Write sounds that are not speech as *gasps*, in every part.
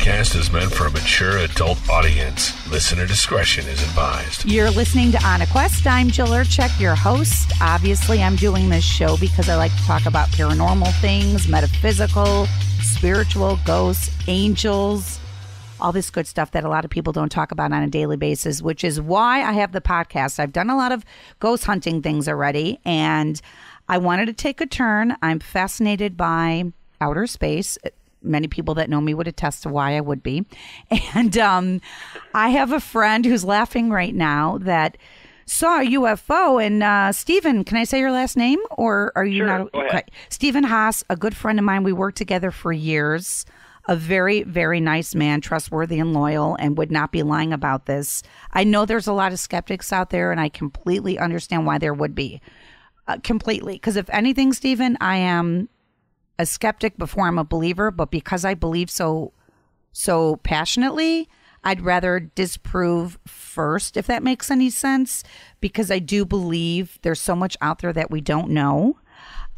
podcast is meant for a mature adult audience. Listener discretion is advised. You're listening to On a Quest. I'm Jill Urchak, your host. Obviously, I'm doing this show because I like to talk about paranormal things, metaphysical, spiritual, ghosts, angels, all this good stuff that a lot of people don't talk about on a daily basis, which is why I have the podcast. I've done a lot of ghost hunting things already, and I wanted to take a turn. I'm fascinated by outer space. Many people that know me would attest to why I would be. *laughs* And um, I have a friend who's laughing right now that saw a UFO. And uh, Stephen, can I say your last name, or are you Sure, not? go ahead. Okay. Stephen Haas, a good friend of mine. We worked together for years. A very, very nice man, trustworthy and loyal, and would not be lying about this. I know there's a lot of skeptics out there, and I completely understand why there would be. Uh, completely. Because if anything, Stephen, I am a skeptic before I'm a believer, but because I believe so so passionately, I'd rather disprove first, if that makes any sense, because I do believe there's so much out there that we don't know.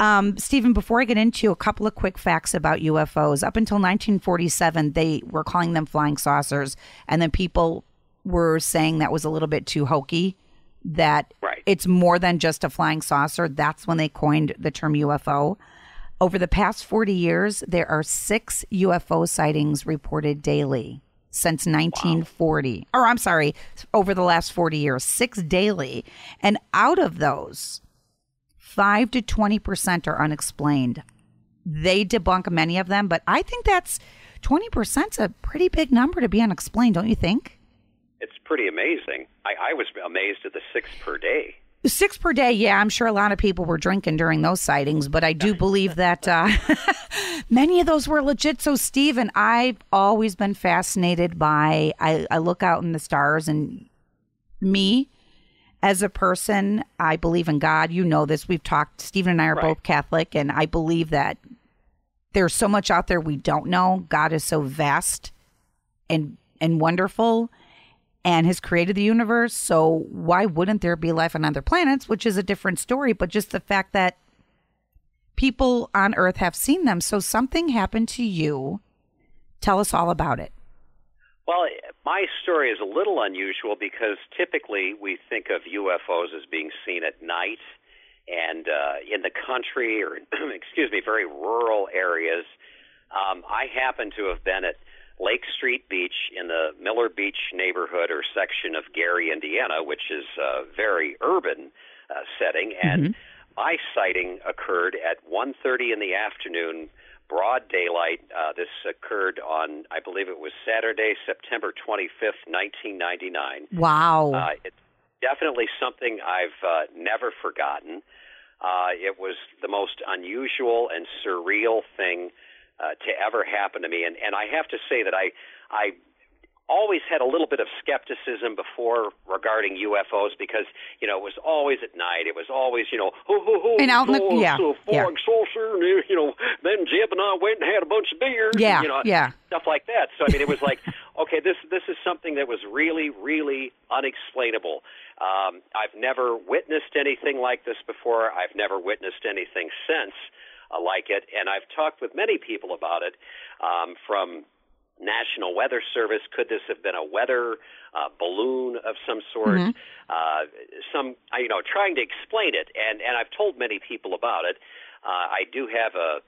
Um, Stephen, before I get into a couple of quick facts about UFOs, up until 1947, they were calling them flying saucers, and then people were saying that was a little bit too hokey. That Right. it's more than just a flying saucer. That's when they coined the term UFO. Over the past 40 years, there are six UFO sightings reported daily since 1940. Or I'm sorry, over the last 40 years, six daily. And out of those, 5 to 20% are unexplained. They debunk many of them, but I think that's 20% is a pretty big number to be unexplained, don't you think? It's pretty amazing. I, I was amazed at the six per day. Six per day, yeah. I'm sure a lot of people were drinking during those sightings, but I do believe that uh, *laughs* many of those were legit. So, Stephen, I've always been fascinated by. I, I look out in the stars, and me as a person, I believe in God. You know this. We've talked. Stephen and I are Right. both Catholic, and I believe that there's so much out there we don't know. God is so vast and and wonderful and has created the universe. So why wouldn't there be life on other planets, which is a different story, but just the fact that people on Earth have seen them. So something happened to you. Tell us all about it. Well, my story is a little unusual because typically we think of UFOs as being seen at night and uh, in the country or, *clears throat* excuse me, very rural areas. Um, I happen to have been at Lake Street Beach in the Miller Beach neighborhood or section of Gary, Indiana, which is a very urban uh, setting, and my sighting occurred at 1:30 in the afternoon, broad daylight. Uh, this occurred on, I believe it was Saturday, September 25th, 1999. Wow. Uh, it's definitely something I've uh, never forgotten. Uh, it was the most unusual and surreal thing uh, to ever happen to me, and and I have to say that I I always had a little bit of skepticism before regarding UFOs because you know it was always at night. It was always you know ho ho ho And out in the- yeah, so yeah. saucer, and you know then Jeb and I went and had a bunch of beers. Yeah, and, you know, yeah. stuff like that. So I mean, it was like, *laughs* okay, this this is something that was really, really unexplainable. Um, I've never witnessed anything like this before. I've never witnessed anything since uh, like it, and I've talked with many people about it. Um, from National Weather Service, could this have been a weather uh, balloon of some sort? Uh, some, you know, trying to explain it, and and I've told many people about it. Uh, I do have a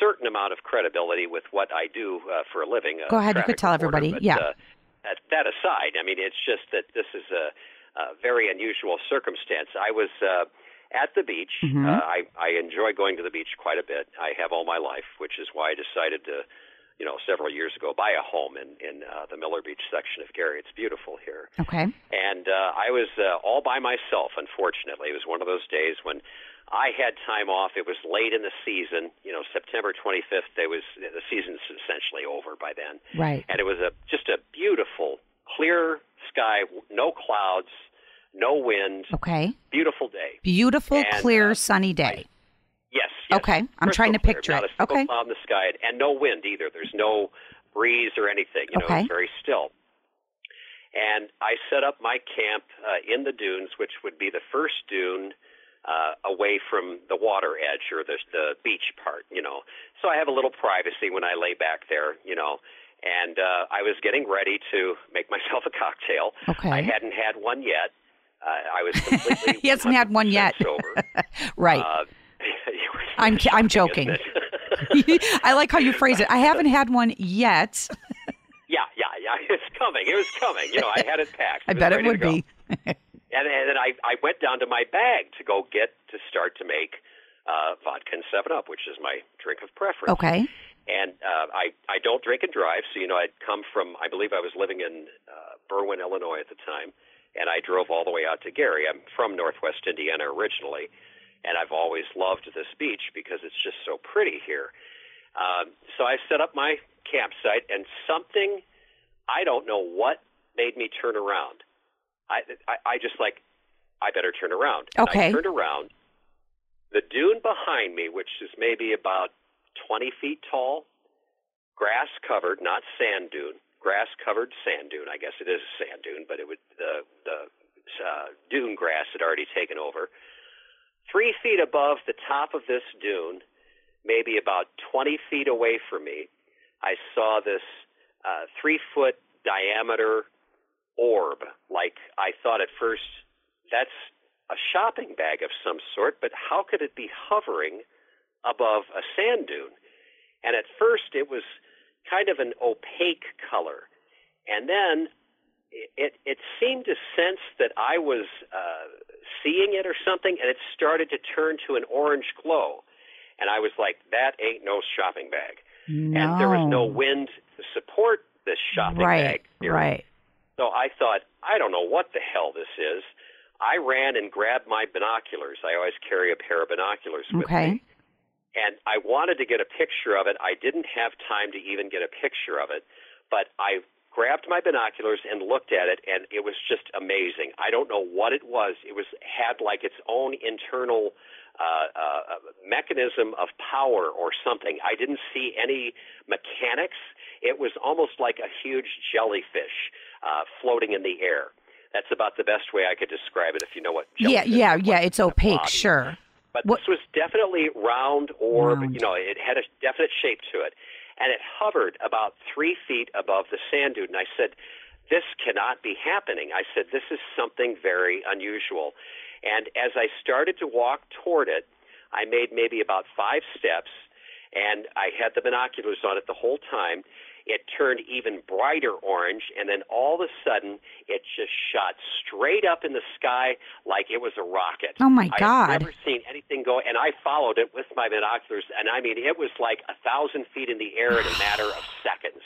certain amount of credibility with what I do uh, for a living. uh, Go ahead, you could tell reporter, everybody. but, Yeah. Uh, that, that aside, I mean, it's just that this is a, a very unusual circumstance. I was uh, at the beach. Mm-hmm. Uh, I, I enjoy going to the beach quite a bit. I have all my life, which is why I decided to, you know, several years ago, buy a home in in uh, the Miller Beach section of Gary. It's beautiful here. Okay. And uh, I was uh, all by myself, unfortunately. It was one of those days when I had time off. It was late in the season, you know, September 25th. It was the season's essentially over by then. Right. And it was a just a beautiful, clear sky, no clouds, no wind, Okay. beautiful day. Beautiful, And, clear, uh, sunny day. Yes. yes. Okay, I'm trying to clear, picture it. Okay. cloud in the sky, and no wind either. There's no breeze or anything. You know, Okay. it's very still. And I set up my camp uh, in the dunes, which would be the first dune uh, away from the water edge or the the beach part. You know, so I have a little privacy when I lay back there. You know, and uh, I was getting ready to make *laughs* myself a cocktail. Okay. I hadn't had one yet. Uh, I was completely. *laughs* he hasn't had one yet. *laughs* Right. Uh, *laughs* I'm I'm joking. I like how you phrase it. I haven't had one yet. yeah, yeah, yeah. It's coming. It was coming. You know, I had it packed. I bet it would be. And, and then I, I went down to my bag to go get to start to make uh, vodka and Seven Up, which is my drink of preference. Okay. And uh, I I don't drink and drive, so you know I'd come from I believe I was living in uh, Berwyn, Illinois at the time, and I drove all the way out to Gary. I'm from Northwest Indiana originally, and I've always loved this beach because it's just so pretty here. Um, so I set up my campsite, and something I don't know what made me turn around. I I, I just like I better turn around. And Okay. I turned around. The dune behind me, which is maybe about 20 feet tall, grass covered, not sand dune, grass covered sand dune. I guess it is a sand dune, but it would the the uh, dune grass had already taken over. Three feet above the top of this dune, maybe about 20 feet away from me, I saw this uh, three foot diameter orb. Like I thought at first, that's a shopping bag of some sort, but how could it be hovering above a sand dune? And at first, it was kind of an opaque color, and then it it seemed to sense that I was uh, seeing it or something, and it started to turn to an orange glow, and I was like, "That ain't no shopping bag." No. And there was no wind to support this shopping right. bag. near Right. so I thought, I don't know what the hell this is. I ran and grabbed my binoculars. I always carry a pair of binoculars with Okay. me. And I wanted to get a picture of it. I didn't have time to even get a picture of it, but I grabbed my binoculars and looked at it and it was just amazing. I don't know what it was. It was had like its own internal uh, uh, mechanism of power or something. I didn't see any mechanics. It was almost like a huge jellyfish uh, floating in the air. That's about the best way I could describe it. If you know what Yeah. jellyfish Yeah. Yeah. It's opaque. body. Sure. But What- this was definitely round orb. Round. You know, it had a definite shape to it, and it hovered about three feet above the sand dune. And I said, "This cannot be happening." I said, "This is something very unusual." And as I started to walk toward it, I made maybe about five steps, and I had the binoculars on it the whole time. It turned even brighter orange, and then all of a sudden, it just shot straight up in the sky like it was a rocket. Oh, my God! I've never seen anything go, and I followed it with my binoculars, and I mean, it was like a thousand feet in the air in a matter of *sighs* seconds,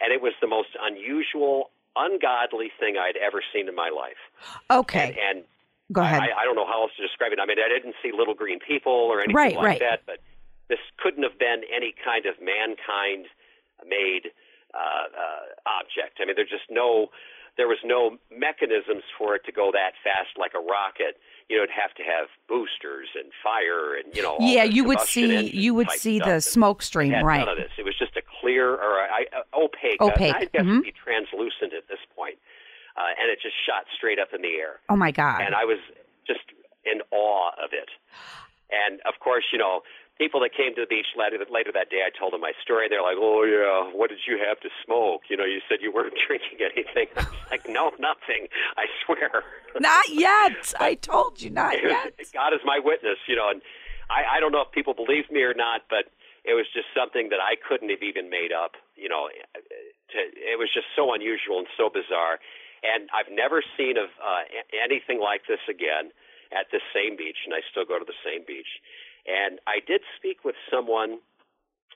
and it was the most unusual, ungodly thing I'd ever seen in my life. Okay. And, and Go ahead. I, I don't know how else to describe it. I mean, I didn't see little green people or anything Right, like right. that, but this couldn't have been any kind of mankind made uh, uh, object. I mean, there's just no, there was no mechanisms for it to go that fast like a rocket. You know, it'd have to have boosters and fire and you know. all yeah. You would see. You would see the smoke stream. Right. None of this. It was just a clear or I, uh, opaque. Opaque, I guess mhm. it'd be translucent at this point. Uh, and it just shot straight up in the air Oh my God. and I was just in awe of it. And of course, you know, people that came to the beach later, later that day, I told them my story. They're like, "Oh yeah, what did you have to smoke? You know, you said you weren't *laughs* drinking anything." I was like, "No, nothing. I swear." *laughs* not yet. I told you not yet. God is my witness, you know, and I, I don't know if people believe me or not, but it was just something that I couldn't have even made up. You know, to, it was just so unusual and so bizarre, and I've never seen of uh, anything like this again at this same beach, and I still go to the same beach. And I did speak with someone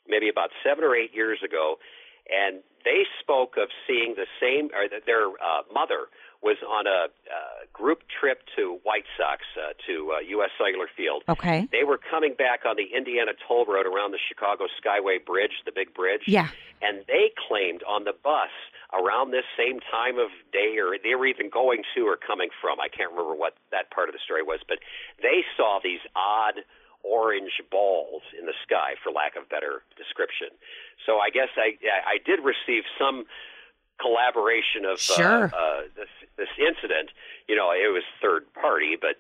maybe about seven or eight years ago, and they spoke of seeing the same, or that their uh, mother was on a uh, group trip to White Sox uh, to uh, U.S. Cellular Field. Okay. They were coming back on the Indiana Toll Road around the Chicago Skyway Bridge, the big bridge. Yeah. And they claimed on the bus around this same time of day, or they were even going to or coming from. I can't remember what that part of the story was, but they saw these odd orange balls in the sky, for lack of better description. So I guess I I did receive some collaboration of Sure. uh, uh, this this incident. You know, it was third party, but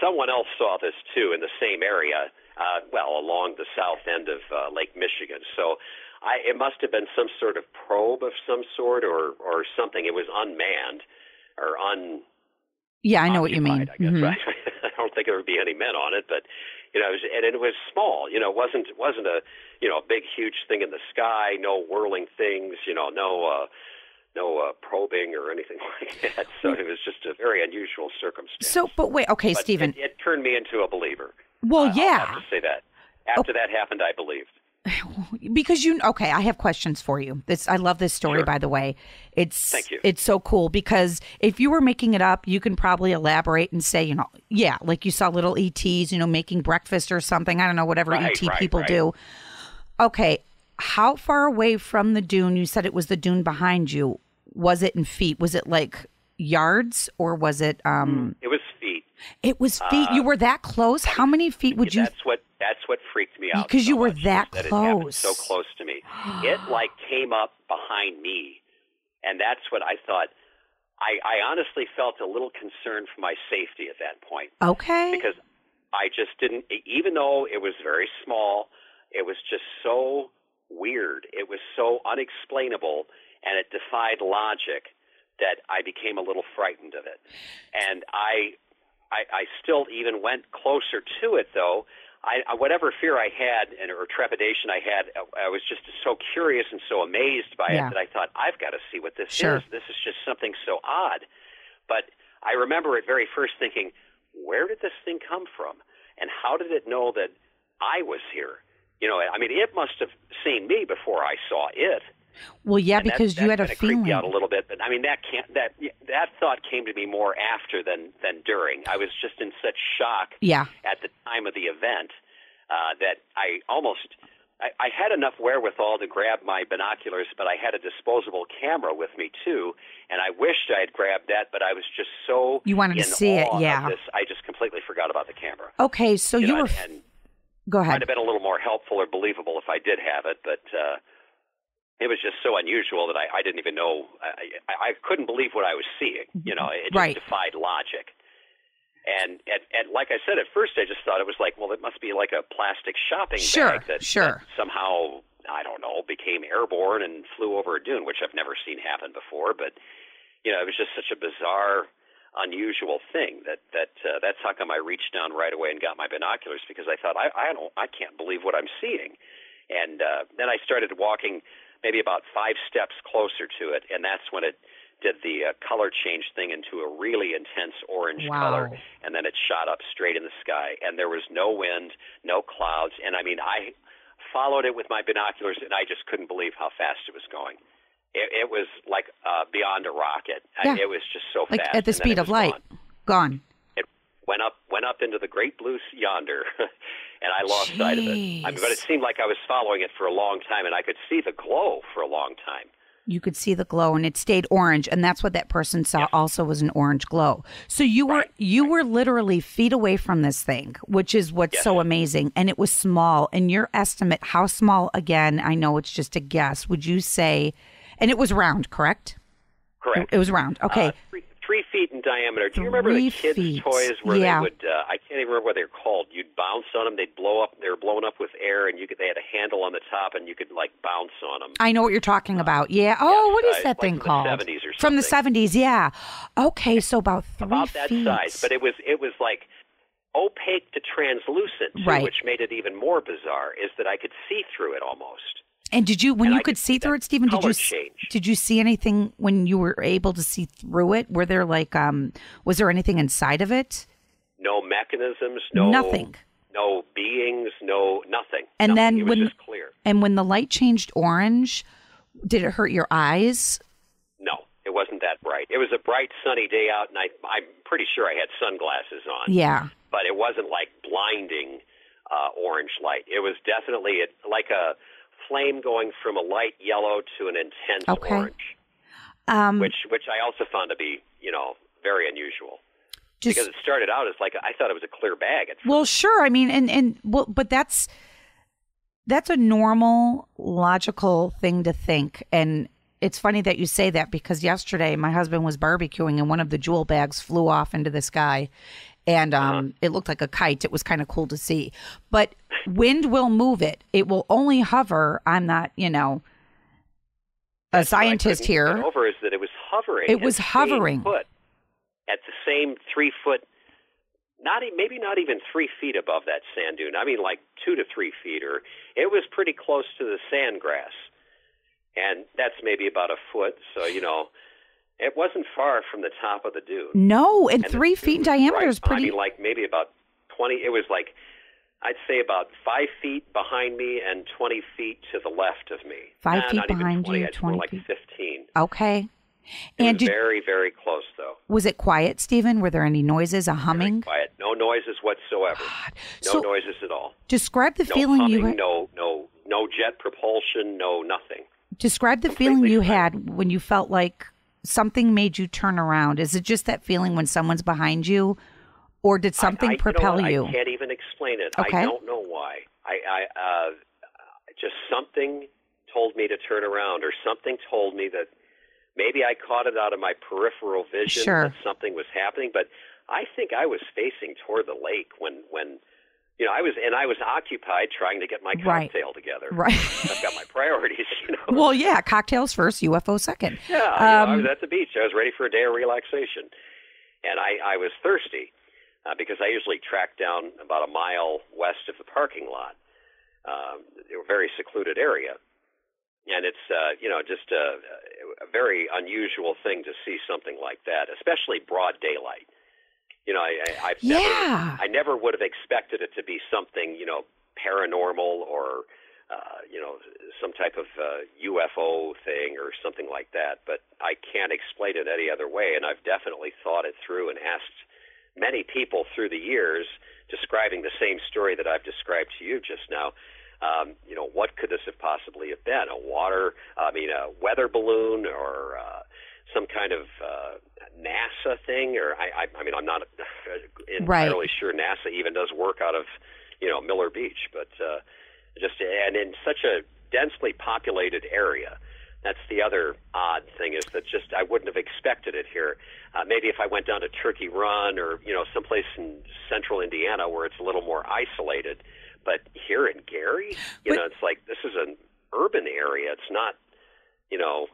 someone else saw this too in the same area. Uh, well, along the south end of uh, Lake Michigan. So I it must have been some sort of probe of some sort or or something. It was unmanned or un. Yeah, I know what you mean. I guess. Mhm. Right? *laughs* I don't think there would be any men on it, but you know, it was, and it was small. You know, it wasn't it wasn't a you know a big huge thing in the sky. No whirling things. You know, no. uh no uh, probing or anything *laughs* like that. So it was just a very unusual circumstance. So, but wait, okay, but Stephen. it, it turned me into a believer. well, I- I'll yeah, have to say that. After that happened, I believed. *laughs* because you okay i have questions for you this i love this story Sure. by the way it's Thank you. it's so cool because if you were making it up you can probably elaborate and say you know yeah like you saw little ets you know making breakfast or something i don't know whatever Right, et right, people right. do okay how far away from the dune you said it was the dune behind you was it in feet was it like yards or was it um It was feet. it was feet you were that close how many feet would you That's what that's what freaked me out. Because so you were that is it close. so close to me. *gasps* it like came up behind me, and that's what I thought. I, I honestly felt a little concerned for my safety at that point okay because I just didn't. Even though it was very small, it was just so weird. It was so unexplainable, and it defied logic that I became a little frightened of it. And I, I, I still even went closer to it, though. I, whatever fear I had and or trepidation I had, I, I was just so curious and so amazed by Yeah. it that I thought I've got to see what this Sure. is. This is just something so odd. But I remember at very first thinking, where did this thing come from? And how did it know that I was here? You know, I mean, it must have seen me before I saw it. Well yeah And that- because you that had a feeling me out a little bit, but I mean that can't that that thought came to me more after than than during. I was just in such shock yeah at the time of the event uh, that I almost I, I had enough wherewithal to grab my binoculars, but I had a disposable camera with me too, and I wished I had grabbed that, but I was just so You wanted to see it, yeah. this, I just completely forgot about the camera. Okay, so you, know, were. and, and go ahead. might have been a little more helpful or believable if I did have it, but uh, it was just so unusual that I, I didn't even know. I, I, couldn't believe what I was seeing. You know, it just Right. defied logic. And, and and like I said at first, I just thought it was like, well, it must be like a plastic shopping Sure, bag that, sure. that somehow I don't know became airborne and flew over a dune, which I've never seen happen before. But you know, it was just such a bizarre, unusual thing that that uh, that's how come I reached down right away and got my binoculars because I thought I I don't I can't believe what I'm seeing, and uh, then I started walking maybe about five steps closer to it, and that's when it did the uh, color change thing into a really intense orange Wow. color, and then it shot up straight in the sky, and there was no wind, no clouds, and I mean I followed it with my binoculars, and I just couldn't believe how fast it was going. It, it was like uh, beyond a rocket. I- Yeah. It was just so Like fast. at the speed of light. gone. Gone. It went up, went up into the great blue yonder, *laughs* and I lost sight of it. I mean, but it seemed like I was following it for a long time, and I could see the glow for a long time. You could see the glow, and it stayed orange, and that's what that person saw. Also, was an orange glow. So you were Right. you were literally feet away from this thing, which is what's Yes. so amazing. And it was small. And your estimate, how small? Again, I know it's just a guess. Would you say? And it was round, correct? Correct. It was round. Okay. Uh, three, three feet in diameter. Do you remember the kids' feet. toys where Yeah. they would? Uh, I can't even remember what they're called. You'd bounce on them. They'd blow up. They were blown up with air, and you could. They had a handle on the top, and you could like bounce on them. I know what you're talking about. Yeah. Oh, what is uh, that like thing from the called? 70s or From the 70s, yeah. Okay, so about three about that feet. size, but it was it was like opaque to translucent, Right. which made it even more bizarre. Is that I could see through it almost. And did you, when And you I could see through it, Stephen? Did you change. did you see anything when you were able to see through it? Were there like um was there anything inside of it? No mechanisms, no Nothing. no beings, no nothing. And Nothing. then it was when just clear. and when the light changed orange, did it hurt your eyes? No, it wasn't that bright. It was a bright sunny day out, and I I'm pretty sure I had sunglasses on. Yeah. but it wasn't like blinding uh, orange light. It was definitely it, like a flame going from a light yellow to an intense Okay. orange, Um which which I also found to be you know very unusual just because it started out as like I thought it was a clear bag at. Well, sure. I mean, and and well, but that's that's a normal, logical thing to think. And it's funny that you say that because yesterday my husband was barbecuing and one of the jewel bags flew off into the sky, and um, it looked like a kite. It was kind of cool to see. But wind will move it. It will only hover. I'm not, you know, a That's scientist here. Over is that it was hovering. It was hovering. foot, at the same three foot, not maybe not even three feet above that sand dune. I mean, like two to three feet, or it was pretty close to the sand grass, and that's maybe about a foot. So you know, it wasn't far from the top of the dune. No, and And three feet in diameter right- is pretty. I mean, like maybe about twenty. It was like. I'd say about five feet behind me and 20 feet to the left of me. Five Nah, feet behind 20, you, more 20 like feet. 15. okay. It And did, very, very close, though. was it quiet, Stephen? Were there any noises, a Very humming? quiet. No noises whatsoever. God. No So noises at all. describe the No feeling humming. you had. No, no, no jet propulsion. No nothing. Describe the completely feeling you quiet. had when you felt like something made you turn around. Is it just that feeling when someone's behind you, or did something I, I, propel you? Know you? I can't even explain it. Okay. I don't know why. I, I uh, just something told me to turn around, or something told me that maybe I caught it out of my peripheral vision Sure. that something was happening. But I think I was facing toward the lake when when you know I was and I was occupied trying to get my Right. cocktail together. Right. I've got my priorities. *laughs* You know. well, yeah, cocktails first, UFO second. Yeah, you know, I Um, was at the beach. I was ready for a day of relaxation, and I, I was thirsty uh, because I usually track down about a mile west of the parking lot. Um, a very secluded area, and it's uh, you know just a, a very unusual thing to see something like that, especially broad daylight. You know, I, I, I've never, Yeah. I never would have expected it to be something you know paranormal or uh, you know, some type of uh, UFO thing or something like that. But I can't explain it any other way, and I've definitely thought it through and asked many people through the years describing the same story that I've described to you just now. Um, you know, what could this have possibly have been? A water, I mean, a weather balloon, or uh, some kind of uh, NASA thing? Or I, I, I mean, I'm not *laughs* entirely sure NASA even does work out of, you know, Miller Beach, but. Uh, just and in such a densely populated area. That's the other odd thing is that just I wouldn't have expected it here. Uh, maybe if I went down to Turkey Run or you know someplace in central Indiana where it's a little more isolated, but here in Gary, you But- know, it's like this is an urban area. It's not, you know,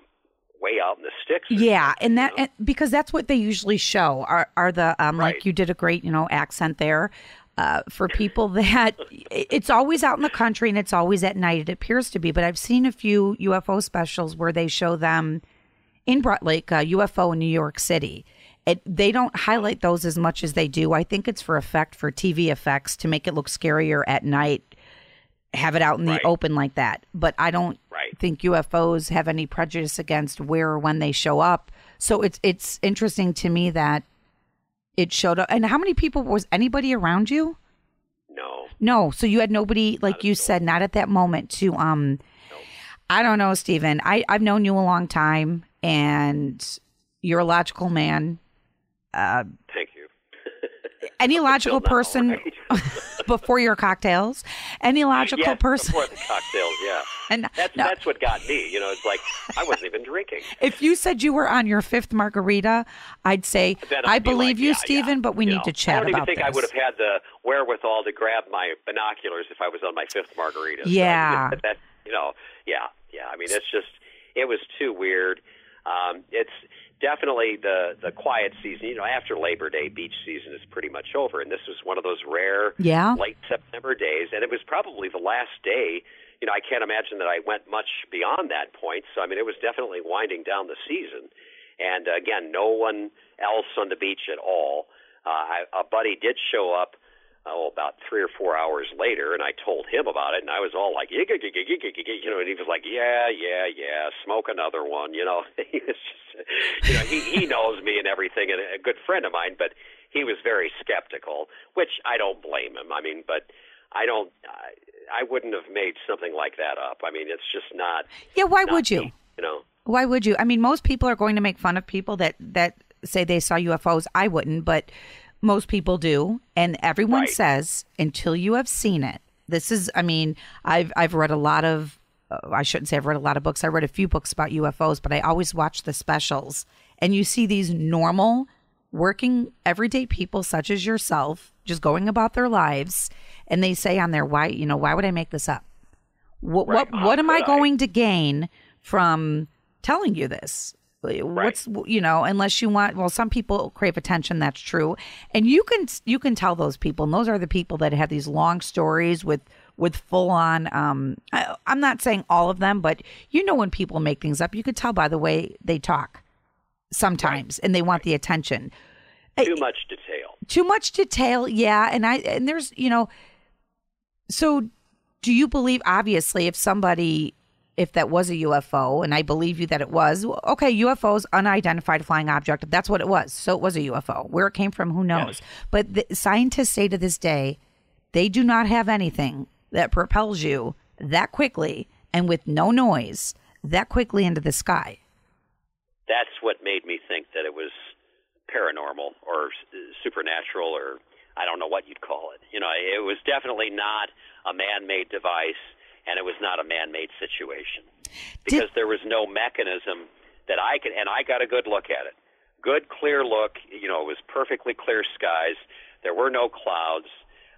way out in the sticks. Yeah, something, and that you know? and because that's what they usually show are are the um like you did a great you know accent there. Uh, for people *laughs* that it's always out in the country and it's always at night. It appears to be, but I've seen a few UFO specials where they show them in Broad Lake uh, UFO in New York City. It, they don't highlight those as much as they do. I think it's for effect, for TV effects, to make it look scarier at night. Have it out in the Right. open like that. But I don't Right. think UFOs have any prejudice against where or when they show up. So it's it's interesting to me that it showed up. And how many people was anybody around you? no. No. So you had nobody, like you said, not at that moment to um. I don't know, Stephen. I I've known you a long time, and you're a logical man. Thank you. Any logical now, person right? *laughs* before your cocktails? Any logical yes, person? before the cocktails, yeah. And That's no, that's what got me. You know, it's like I wasn't even drinking. if you said you were on your fifth margarita, I'd say I be believe like, you, yeah, Stephen, yeah, but we you need know. to chat I don't even think this. I would have had the wherewithal to grab my binoculars if I was on my fifth margarita. So, Yeah. that, that- you know, yeah, yeah. I mean, it's just it was too weird. Um, it's definitely the the quiet season. You know, after Labor Day, beach season is pretty much over, and this was one of those rare Yeah. late September days, and it was probably the last day. You know, I can't imagine that I went much beyond that point. So, I mean, it was definitely winding down the season. And uh, again, no one else on the beach at all. Uh, I, a buddy did show up. Oh, about three or four hours later, and I told him about it, and I was all like, you know, and he was like, "Yeah, yeah, yeah, smoke another one," you know. *laughs* he was just, you know, he he knows me and everything, and a good friend of mine, but he was very skeptical, which I don't blame him. I mean, but I don't, I, I wouldn't have made something like that up. I mean, it's just not. Yeah, why not would you? me, you know. Why would you? I mean, most people are going to make fun of people that that say they saw UFOs. I wouldn't, but most people do, and everyone Right. says until you have seen it. This is, I mean, I've I've read a lot of. Uh, I shouldn't say I've read a lot of books. I read a few books about UFOs, but I always watch the specials, and you see these normal, working everyday people such as yourself, just going about their lives, and they say on there, "Why, you know, why would I make this up? What, Right. what, what am I could I? going to gain from telling you this?" What's you know, unless you want. Well, some people crave attention. That's true, and you can you can tell those people. And those are the people that have these long stories with with full on. Um, I, I'm not saying all of them, but you know when people make things up, you could tell by the way they talk sometimes, and they want the attention. Too much detail. Too much detail, yeah. And I and there's you know, so do you believe? Obviously, if somebody if that was a UFO, and I believe you that it was, okay, UFOs, unidentified flying object, that's what it was. So it was a UFO. Where it came from, who knows? But the scientists say to this day, they do not have anything that propels you that quickly and with no noise that quickly into the sky. That's what made me think that it was paranormal or supernatural or I don't know what you'd call it. You know, it was definitely not a man-made device and it was not a man-made situation because there was no mechanism that I could and I got a good look at it. Good clear look, you know, it was perfectly clear skies. There were no clouds.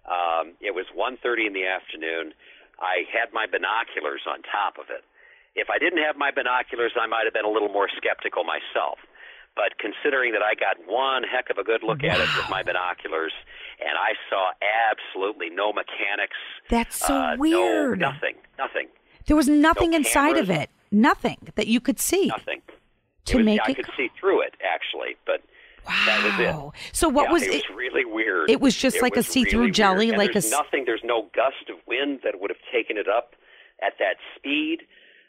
Um, it was 1:30 in the afternoon. I had my binoculars on top of it. If I didn't have my binoculars, I might have been a little more skeptical myself. But considering that I got one heck of a good look at it with my binoculars, and I saw absolutely no mechanics. That's so uh, no- weird. nothing. Nothing. There was nothing No inside of it. Nothing that you could see. Nothing. To it was, make I it- could see through it actually, but that was it. Wow. So what Yeah, was it? it? was really weird. it was just like a see-through really jelly. Like there's s- nothing. There's no gust of wind that would have taken it up at that speed.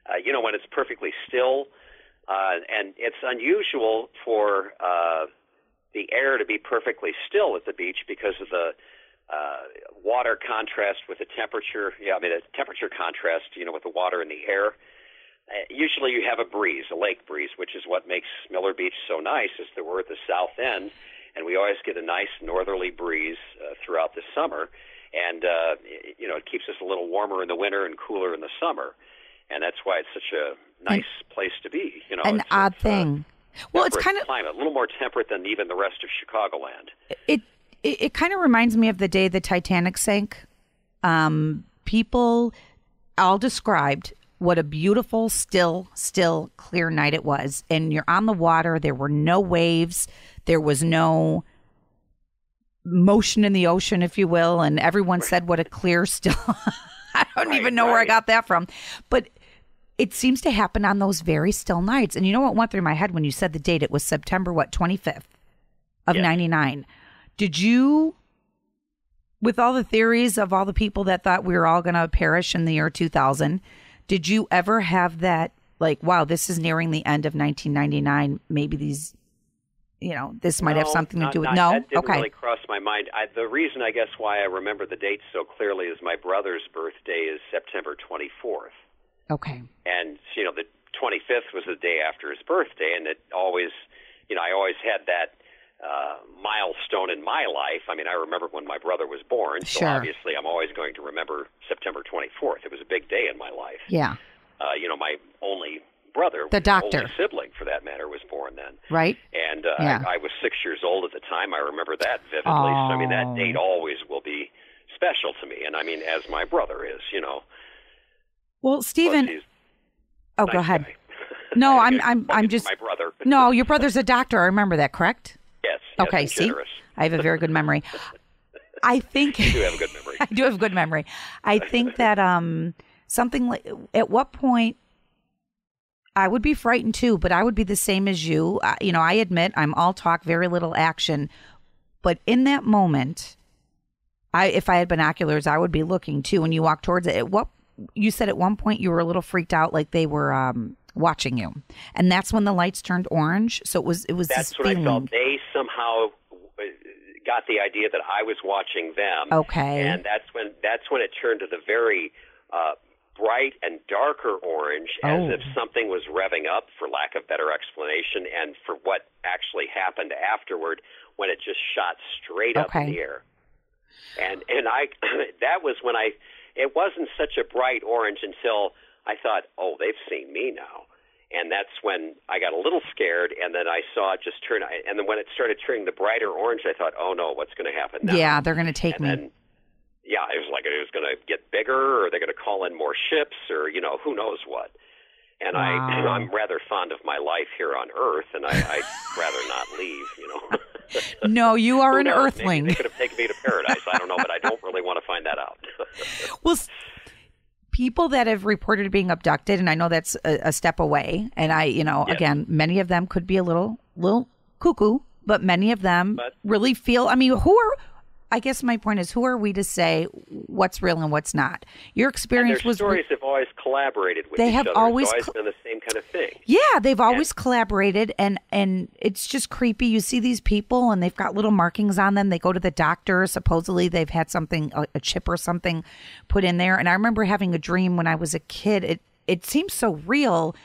Uh, you know, when it's perfectly still, uh, and it's unusual for uh, the air to be perfectly still at the beach because of the uh, water contrast with the temperature. Yeah, I mean the temperature contrast. You know, with the water and the air. Uh, usually you have a breeze, a lake breeze, which is what makes Miller Beach so nice. Is that we're at the south end, and we always get a nice northerly breeze uh, throughout the summer, and uh, you know it keeps us a little warmer in the winter and cooler in the summer, and that's why it's such a nice place to be. You know, An it's, odd it's, uh, thing. well, it's kind of climate, a little more temperate than even the rest of Chicagoland. it. It, it kind of reminds me of the day the Titanic sank. Um, people all described what a beautiful, still, still, clear night it was, and you're on the water. There were no waves. There was no motion in the ocean, if you will, and everyone said what a clear, *laughs* still. I don't Right, even know where I got that from, but it seems to happen on those very still nights. And you know what went through my head when you said the date? It was September what twenty fifth of Yes. ninety nine. Did you, with all the theories of all the people that thought we were all going to perish in the year two thousand, did you ever have that like, wow, this is nearing the end of nineteen ninety nine? Maybe these, you know, this might have something not- to do with not- no. That didn't okay, really cross my mind. I, the reason, I guess, why I remember the date so clearly is my brother's birthday is September 24th, okay, and you know the 25th was the day after his birthday, and it always, you know, I always had that uh, milestone in my life. I mean, I remember when my brother was born, so Sure. obviously I'm always going to remember September 24th. It was a big day in my life. yeah, Uh, you know, my only brother, The doctor. only sibling for that matter, was born then right. and uh, Yeah. I, I was six years old at the time. I remember that vividly. So I mean, that Oh. date always will be special to me, and I mean, as my brother is, you know. Well, Stephen, oh, a go ahead. guy. *laughs* No, I I'm, I'm, I'm just. my brother. *laughs* No, your brother's a doctor. I remember that, correct? Yes. yes, Okay, see, generous. I have a very good memory. *laughs* I think You do have a good memory. I do have a good memory. I think that um something like at what point I would be frightened too, but I would be the same as you. Uh, you know, I admit I'm all talk, very little action. But in that moment, I if I had binoculars, I would be looking too. When you walk towards it, at what you said at one point you were a little freaked out, like they were um watching you, and that's when the lights turned orange. So it was it was That's what feeling. I felt. They somehow uh, got the idea that I was watching them. Okay. And that's when that's when it turned to the very uh, bright and darker orange, as Oh. if something was revving up, for lack of better explanation, and for what actually happened afterward when it just shot straight up in the air. And and I *clears throat* that was when I it wasn't such a bright orange until I thought, oh, they've seen me now. and that's when I got a little scared, and then I saw it just turn, and then when it started turning the brighter orange, I thought, oh no, what's going to happen now? Yeah, they're going to take and me. Then, yeah, it was like it was going to get bigger, or they're going to call in more ships, or you know, who knows what. And wow. I, I'm rather fond of my life here on Earth, and I, I'd *laughs* rather not leave. You know. No, you are an? Earthling. Maybe they could have taken me to paradise. I don't know, but I don't really want to find that out. *laughs* well, people that have reported being abducted, and I know that's a, a step away, and I, you know, Yes. again, many of them could be a little, little cuckoo, but many of them But- really feel. I mean, who are? I guess my point is, who are we to say what's real and what's not? Your experience was stories have always collaborated with They each have other. always always cl- been the same kind of thing. Yeah, they've always collaborated and and it's just creepy. You see these people and they've got little markings on them. They go to the doctor, supposedly they've had something a, a chip or something put in there. And I remember having a dream when I was a kid. It it seems so real.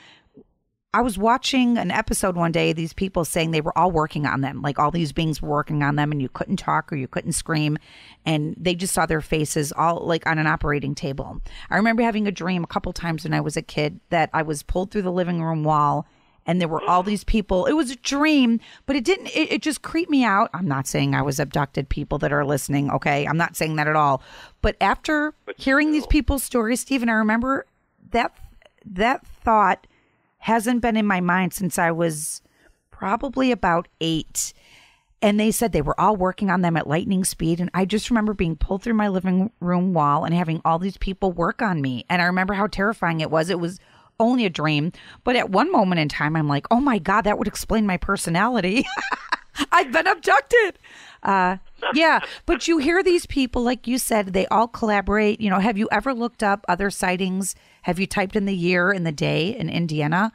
I was watching an episode one day, these people saying they were all working on them, like all these beings were working on them, and you couldn't talk or you couldn't scream. And they just saw their faces all like on an operating table. I remember having a dream a couple times when I was a kid that I was pulled through the living room wall and there were all *gasps* these people. It was a dream, but it didn't, it, it just creeped me out. I'm not saying I was abducted, people that are listening, okay? I'm not saying that at all. But after hearing these people's stories, Stephen, I remember that that thought hasn't been in my mind since I was probably about eight. And they said they were all working on them at lightning speed. And I just remember being pulled through my living room wall and having all these people work on me. And I remember how terrifying it was. It was only a dream. But at one moment in time, I'm like, oh my God, that would explain my personality. *laughs* I've been abducted. Uh, yeah, but you hear these people, like you said, they all collaborate. You know, have you ever looked up other sightings? Have you typed in the year and the day in Indiana?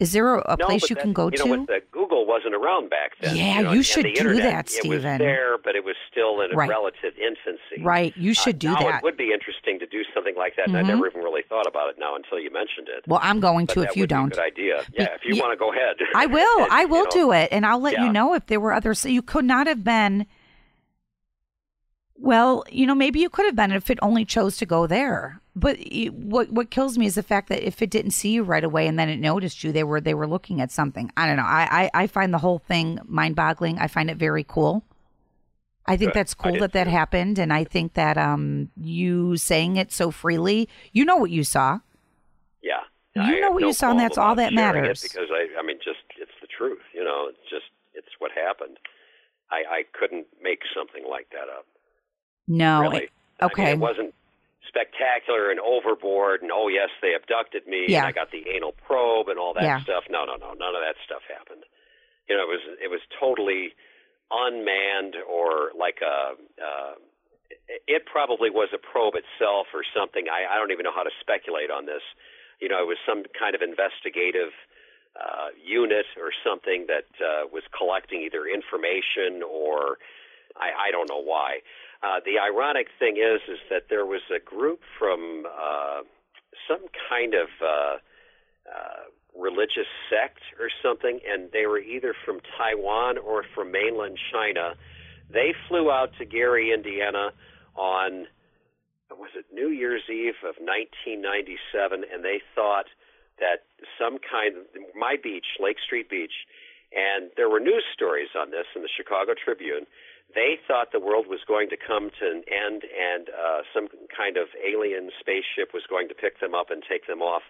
Is there a, a No, place you can go you to? know what? The Google wasn't around back then. Yeah, know, you should do internet, that, It was there, but it was still in a Right. relative infancy. right, you should Uh, do now that. Mm-hmm. It would be interesting to do something like that, and I never even really thought about it now until you mentioned it. well, I'm going But to if you would be a don't. good idea. Yeah, if you y- want to go ahead. I will. *laughs* I You will know, do it, and I'll let you know if there were others. So you could not have been. Well, you know, maybe you could have been if it only chose to go there. But y- what what kills me is the fact that if it didn't see you right away and then it noticed you, they were they were looking at something. I don't know. I I, I find the whole thing mind boggling. I find it very cool. I think Good. that's cool that that too. happened, and I think that um you saying it so freely, you know what you saw. Yeah. You know what no you saw, and that's all that matters. Because I, I mean, just it's the truth. You know, it's just it's what happened. I, I couldn't make something like that up. No, really. it- I mean, okay. it wasn't spectacular and overboard, and oh yes, they abducted me, Yeah. and I got the anal probe and all that Yeah. stuff. No, no, no, none of that stuff happened. You know, it was it was totally unmanned or like a. Uh, it probably was a probe itself or something. I, I don't even know how to speculate on this. You know, it was some kind of investigative uh, unit or something that uh, was collecting either information or I, I don't know why. Uh, the ironic thing is, is that there was a group from uh, some kind of uh, uh, religious sect or something, and they were either from Taiwan or from mainland China. They flew out to Gary, Indiana, on was it New Year's Eve of 1997, and they thought that some kind of my beach, Lake Street Beach, and there were news stories on this in the Chicago Tribune. They thought the world was going to come to an end, and uh, some kind of alien spaceship was going to pick them up and take them off,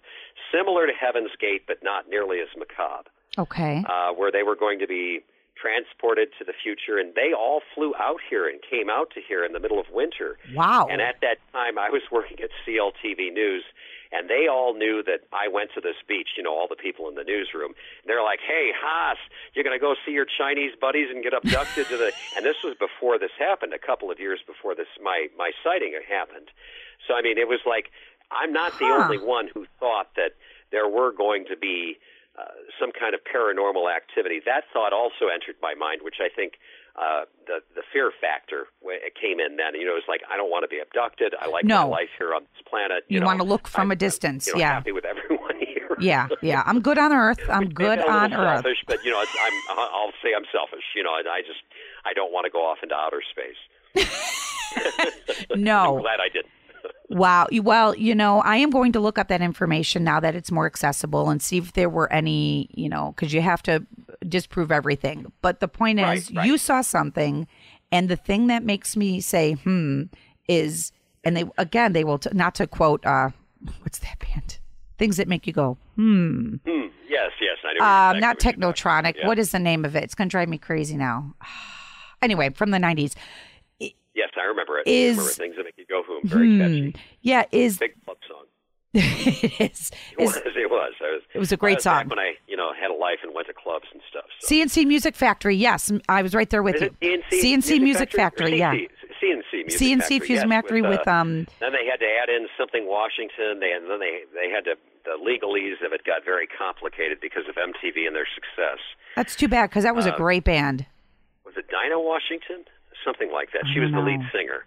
similar to Heaven's Gate, but not nearly as macabre okay. uh, where they were going to be transported to the future, and they all flew out here and came out to here in the middle of winter. Wow. And at that time, I was working at CLTV News, and they all knew that I went to this beach. You know, all the people in the newsroom. They're like, "Hey, Haas, you're going to go see your Chinese buddies and get abducted to the." *laughs* And this was before this happened, a couple of years before this my my sighting happened. So I mean, it was like I'm not the Huh. only one who thought that there were going to be uh, some kind of paranormal activity. That thought also entered my mind, which I think uh, the the fear factor it came in. Then you know, it's like I don't want to be abducted. I like No. my life here on this planet. You know, wanna look from I'm- a distance, I'm, you know, yeah. happy with everyone *laughs* here. yeah, yeah. I'm good on Earth. I'm good on Earth. selfish, but you know, I'm I'll say I'm selfish. You know, I just I don't want to go off into outer space. *laughs* *laughs* no, I'm glad I didn't. Wow. Well, you know, I am going to look up that information now that it's more accessible and see if there were any, you know, because you have to disprove everything. But the point Right, is, right. you saw something, and the thing that makes me say, hmm, is, and they, again, they will, t- not to quote, uh, what's that band? Things that make you go, hmm. Hmm, yes, yes, I know. Um, exactly not Technotronic. Yeah. What is the name of it? It's going to drive me crazy now. *sighs* anyway, from the 90s. Yes, I remember it. Is- I remember things that make you go home. Very Hmm. catchy. Yeah, is, Big club song. *laughs* it is, It was. It was. Was. It was a great was back song. when I, you know, had a life and went to clubs and stuff. So. C+C Music Factory. Yes, I was right there with you. C+C, C+C Music Factory. Or yeah. C+C, C+C Music C+C Factory. Music yes, Factory with, uh, um. Then they had to add in something Washington. They and then they they had to the legalese of it got very complicated because of MTV and their success. That's too bad because that was a uh, great band. Was it Dinah Washington? Something like that. She was the lead singer.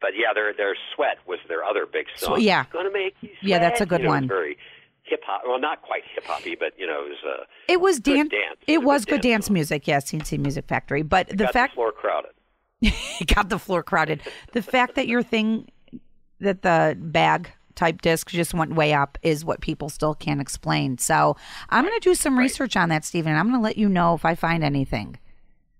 But yeah, their their sweat was their other big song. yeah. gonna make you sweat. Yeah, that's a good You know, one. Very hip hop. Well, not quite hip hoppy, but you know, it was. Uh, It was good dan- dance. It It was was good dance dance music. Yes, C+C Music Factory. But the got fact the floor crowded. *laughs* it got the floor crowded. The fact that your thing, that the bag type disc just went way up is what people still can't explain. So I'm going to do some research on that, Stephen. And I'm going to let you know if I find anything.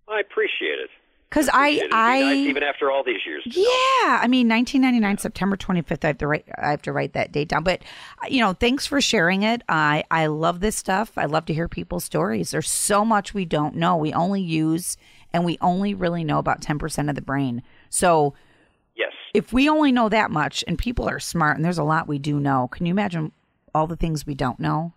I appreciate it. Because I, I, nice even after all these years. to know. Yeah, I mean, 1999, September 25th. I have to write. I have to write that date down. But you know, thanks for sharing it. I I love this stuff. I love to hear people's stories. There's so much we don't know. We only use and we only really know about 10% of the brain. So Yes. if we only know that much, and people are smart, and there's a lot we do know. Can you imagine all the things we don't know?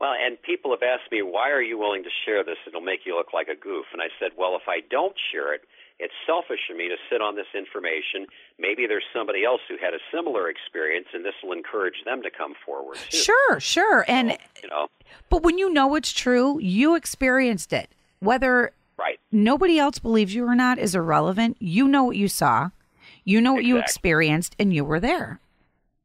Well, and people have asked me, why are you willing to share this? It'll make you look like a goof. And I said, well, if I don't share it, it's selfish of me to sit on this information. Maybe there's somebody else who had a similar experience, and this will encourage them to come forward. Too. Sure, sure. And You know, but when you know it's true, you experienced it. Whether right? nobody else believes you or not is irrelevant. You know what you saw, you know what you experienced, and you were there.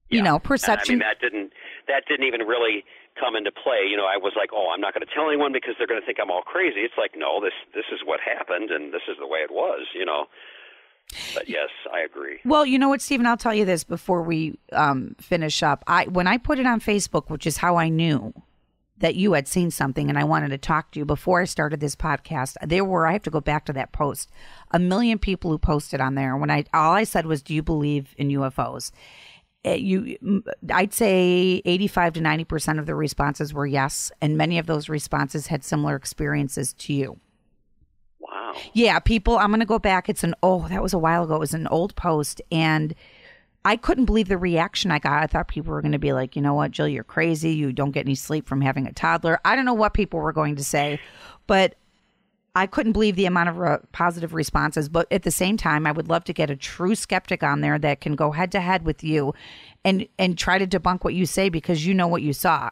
You Yeah. know, And, perception. I mean, that didn't that didn't even really come into play. You know, I was like, oh, I'm not going to tell anyone because they're going to think I'm all crazy. It's like, no, this this is what happened, and this is the way it was. You know. But yes, I agree. Well, you know what, Stephen? I'll tell you this before we um, finish up. I when I put it on Facebook, which is how I knew that you had seen something and I wanted to talk to you before I started this podcast. There were I have to go back to that post. A million people who posted on there. When I all I said was, "Do you believe in UFOs?" Uh, You, i'd say eighty-five to ninety percent of the responses were yes, and many of those responses had similar experiences to you. Wow. Yeah, people, I'm going to go back. It's an, oh, that was a while ago. It was an old post. And I couldn't believe the reaction I got. I thought people were going to be like, you know what, Jill, you're crazy. You don't get any sleep from having a toddler. I don't know what people were going to say, but I couldn't believe the amount of re- positive responses. But at the same time, I would love to get a true skeptic on there that can go head to head with you and, and try to debunk what you say because you know what you saw.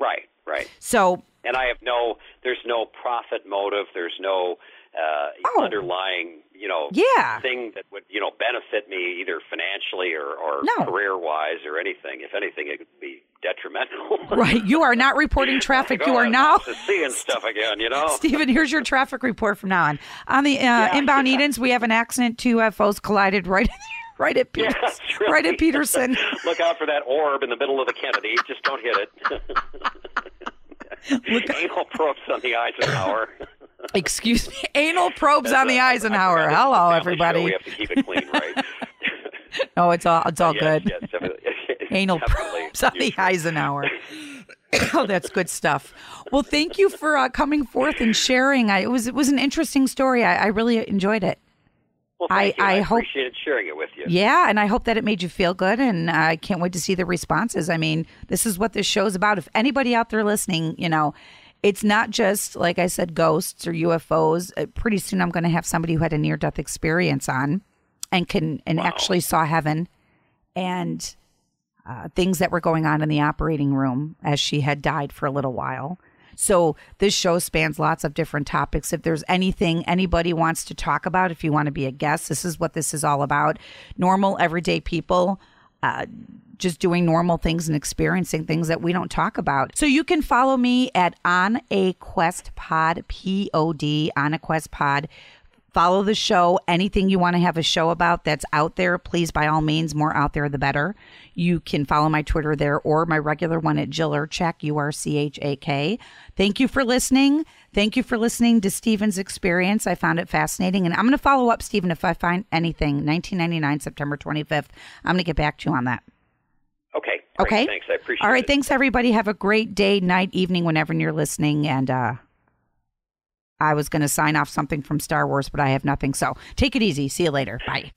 Right. Right. So, and I have no there's no profit motive there's no uh Oh. underlying you know Yeah. thing that would you know benefit me either financially or or No. career wise or anything if anything it could be detrimental *laughs* right, you are not reporting *laughs* traffic. You oh, are I'm now. seeing stuff again you know *laughs* Stephen, here's your traffic report from now on. On the uh, inbound yeah. Edens, we have an accident. Two UFOs collided right, right at Yeah, Peters, right at Peterson. Look out for that orb in the middle of the Kennedy. Just don't hit it. Anal probes on the Eisenhower. Excuse me, *laughs* anal probes on the I Eisenhower. forgot this is a Hello, everybody. show. We have to keep it clean, right? *laughs* No, it's all it's all yes, good. Yes, definitely. *laughs* Anal Definitely probes on the. Eisenhower. *coughs* oh, that's good stuff. Well, thank you for uh, coming forth and sharing. I, it was it was an interesting story. I, I really enjoyed it. Well, I-. I I, hope- appreciated sharing it with you. Yeah, and I hope that it made you feel good, and I can't wait to see the responses. I mean, this is what this show's about. If anybody out there listening, you know, it's not just like I said, ghosts or UFOs. Uh, pretty soon, I'm going to have somebody who had a near death experience on, and can and actually saw heaven, and uh, things that were going on in the operating room as she had died for a little while. So this show spans lots of different topics. If there's anything anybody wants to talk about, if you want to be a guest, this is what this is all about. Normal, everyday people. Uh, just doing normal things and experiencing things that we don't talk about. So you can follow me at On a Quest Pod, P O D, On a Quest Pod. Follow the show. Anything you want to have a show about that's out there, please, by all means, more out there, the better. You can follow my Twitter there or my regular one at Jill Urchak, U R C H A K. Thank you for listening. Thank you for listening to Stephen's experience. I found it fascinating. And I'm going to follow up, Stephen, if I find anything. 1999, September 25th. I'm going to get back to you on that. Okay. Great. Okay. Thanks. I appreciate it. All right. it. Thanks, everybody. Have a great day, night, evening, whenever you're listening. And uh, I was going to sign off something from Star Wars, but I have nothing. So take it easy. See you later. Bye.